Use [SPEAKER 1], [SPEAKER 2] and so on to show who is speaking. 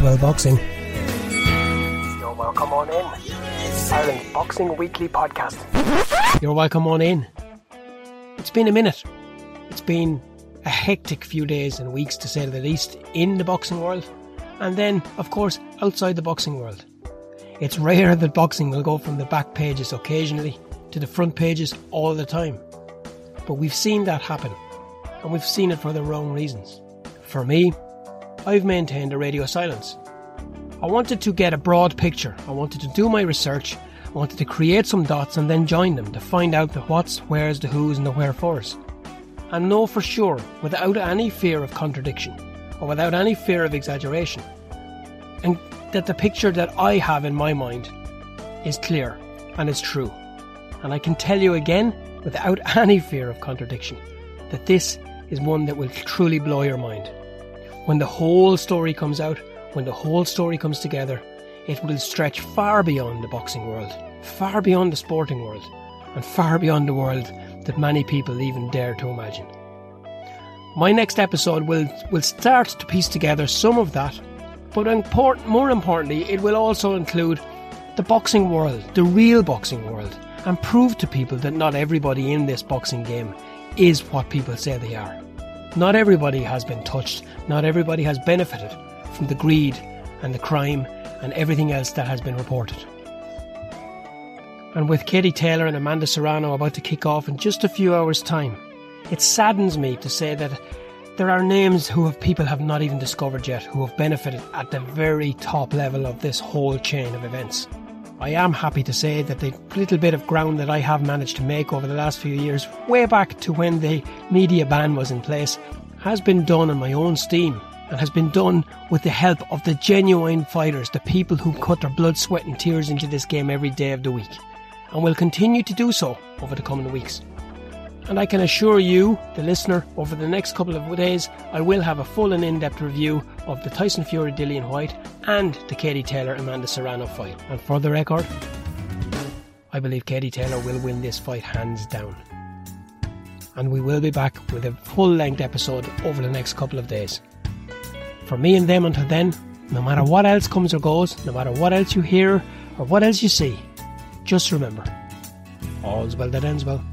[SPEAKER 1] Well Boxing. You're welcome on in. Ireland's Boxing Weekly Podcast. You're welcome on in. It's been a minute. It's been a hectic few days and weeks, to say the least, in the boxing world, and then, of course, outside the boxing world. It's rare that boxing will go from the back pages occasionally to the front pages all the time. But we've seen that happen, and we've seen it for the wrong reasons. For me, I've maintained a radio silence. I wanted to get a broad picture, I wanted to do my research, I wanted to create some dots and then join them to find out the what's, where's, the who's, and the wherefores. And know for sure, without any fear of contradiction, or without any fear of exaggeration, and that the picture that I have in my mind is clear and is true. And I can tell you again, without any fear of contradiction, that this is one that will truly blow your mind. When the whole story comes out, when the whole story comes together, it will stretch far beyond the boxing world, far beyond the sporting world, and far beyond the world that many people even dare to imagine. My next episode will, will start to piece together some of that, but more importantly, it will also include the boxing world, the real boxing world, and prove to people that not everybody in this boxing game is what people say they are. Not everybody has been touched, not everybody has benefited from the greed and the crime and everything else that has been reported. And with Katie Taylor and Amanda Serrano about to kick off in just a few hours' time, it saddens me to say that there are names who have people have not even discovered yet who have benefited at the very top level of this whole chain of events. I am happy to say that the little bit of ground that I have managed to make over the last few years, way back to when the media ban was in place, has been done on my own steam and has been done with the help of the genuine fighters, the people who cut their blood, sweat, and tears into this game every day of the week, and will continue to do so over the coming weeks. And I can assure you, the listener, over the next couple of days, I will have a full and in depth review of the Tyson Fury Dillian Whyte and the Katie Taylor Amanda Serrano fight. And for the record, I believe Katie Taylor will win this fight hands down. And we will be back with a full length episode over the next couple of days. For me and them until then, no matter what else comes or goes, no matter what else you hear or what else you see, just remember all's well that ends well.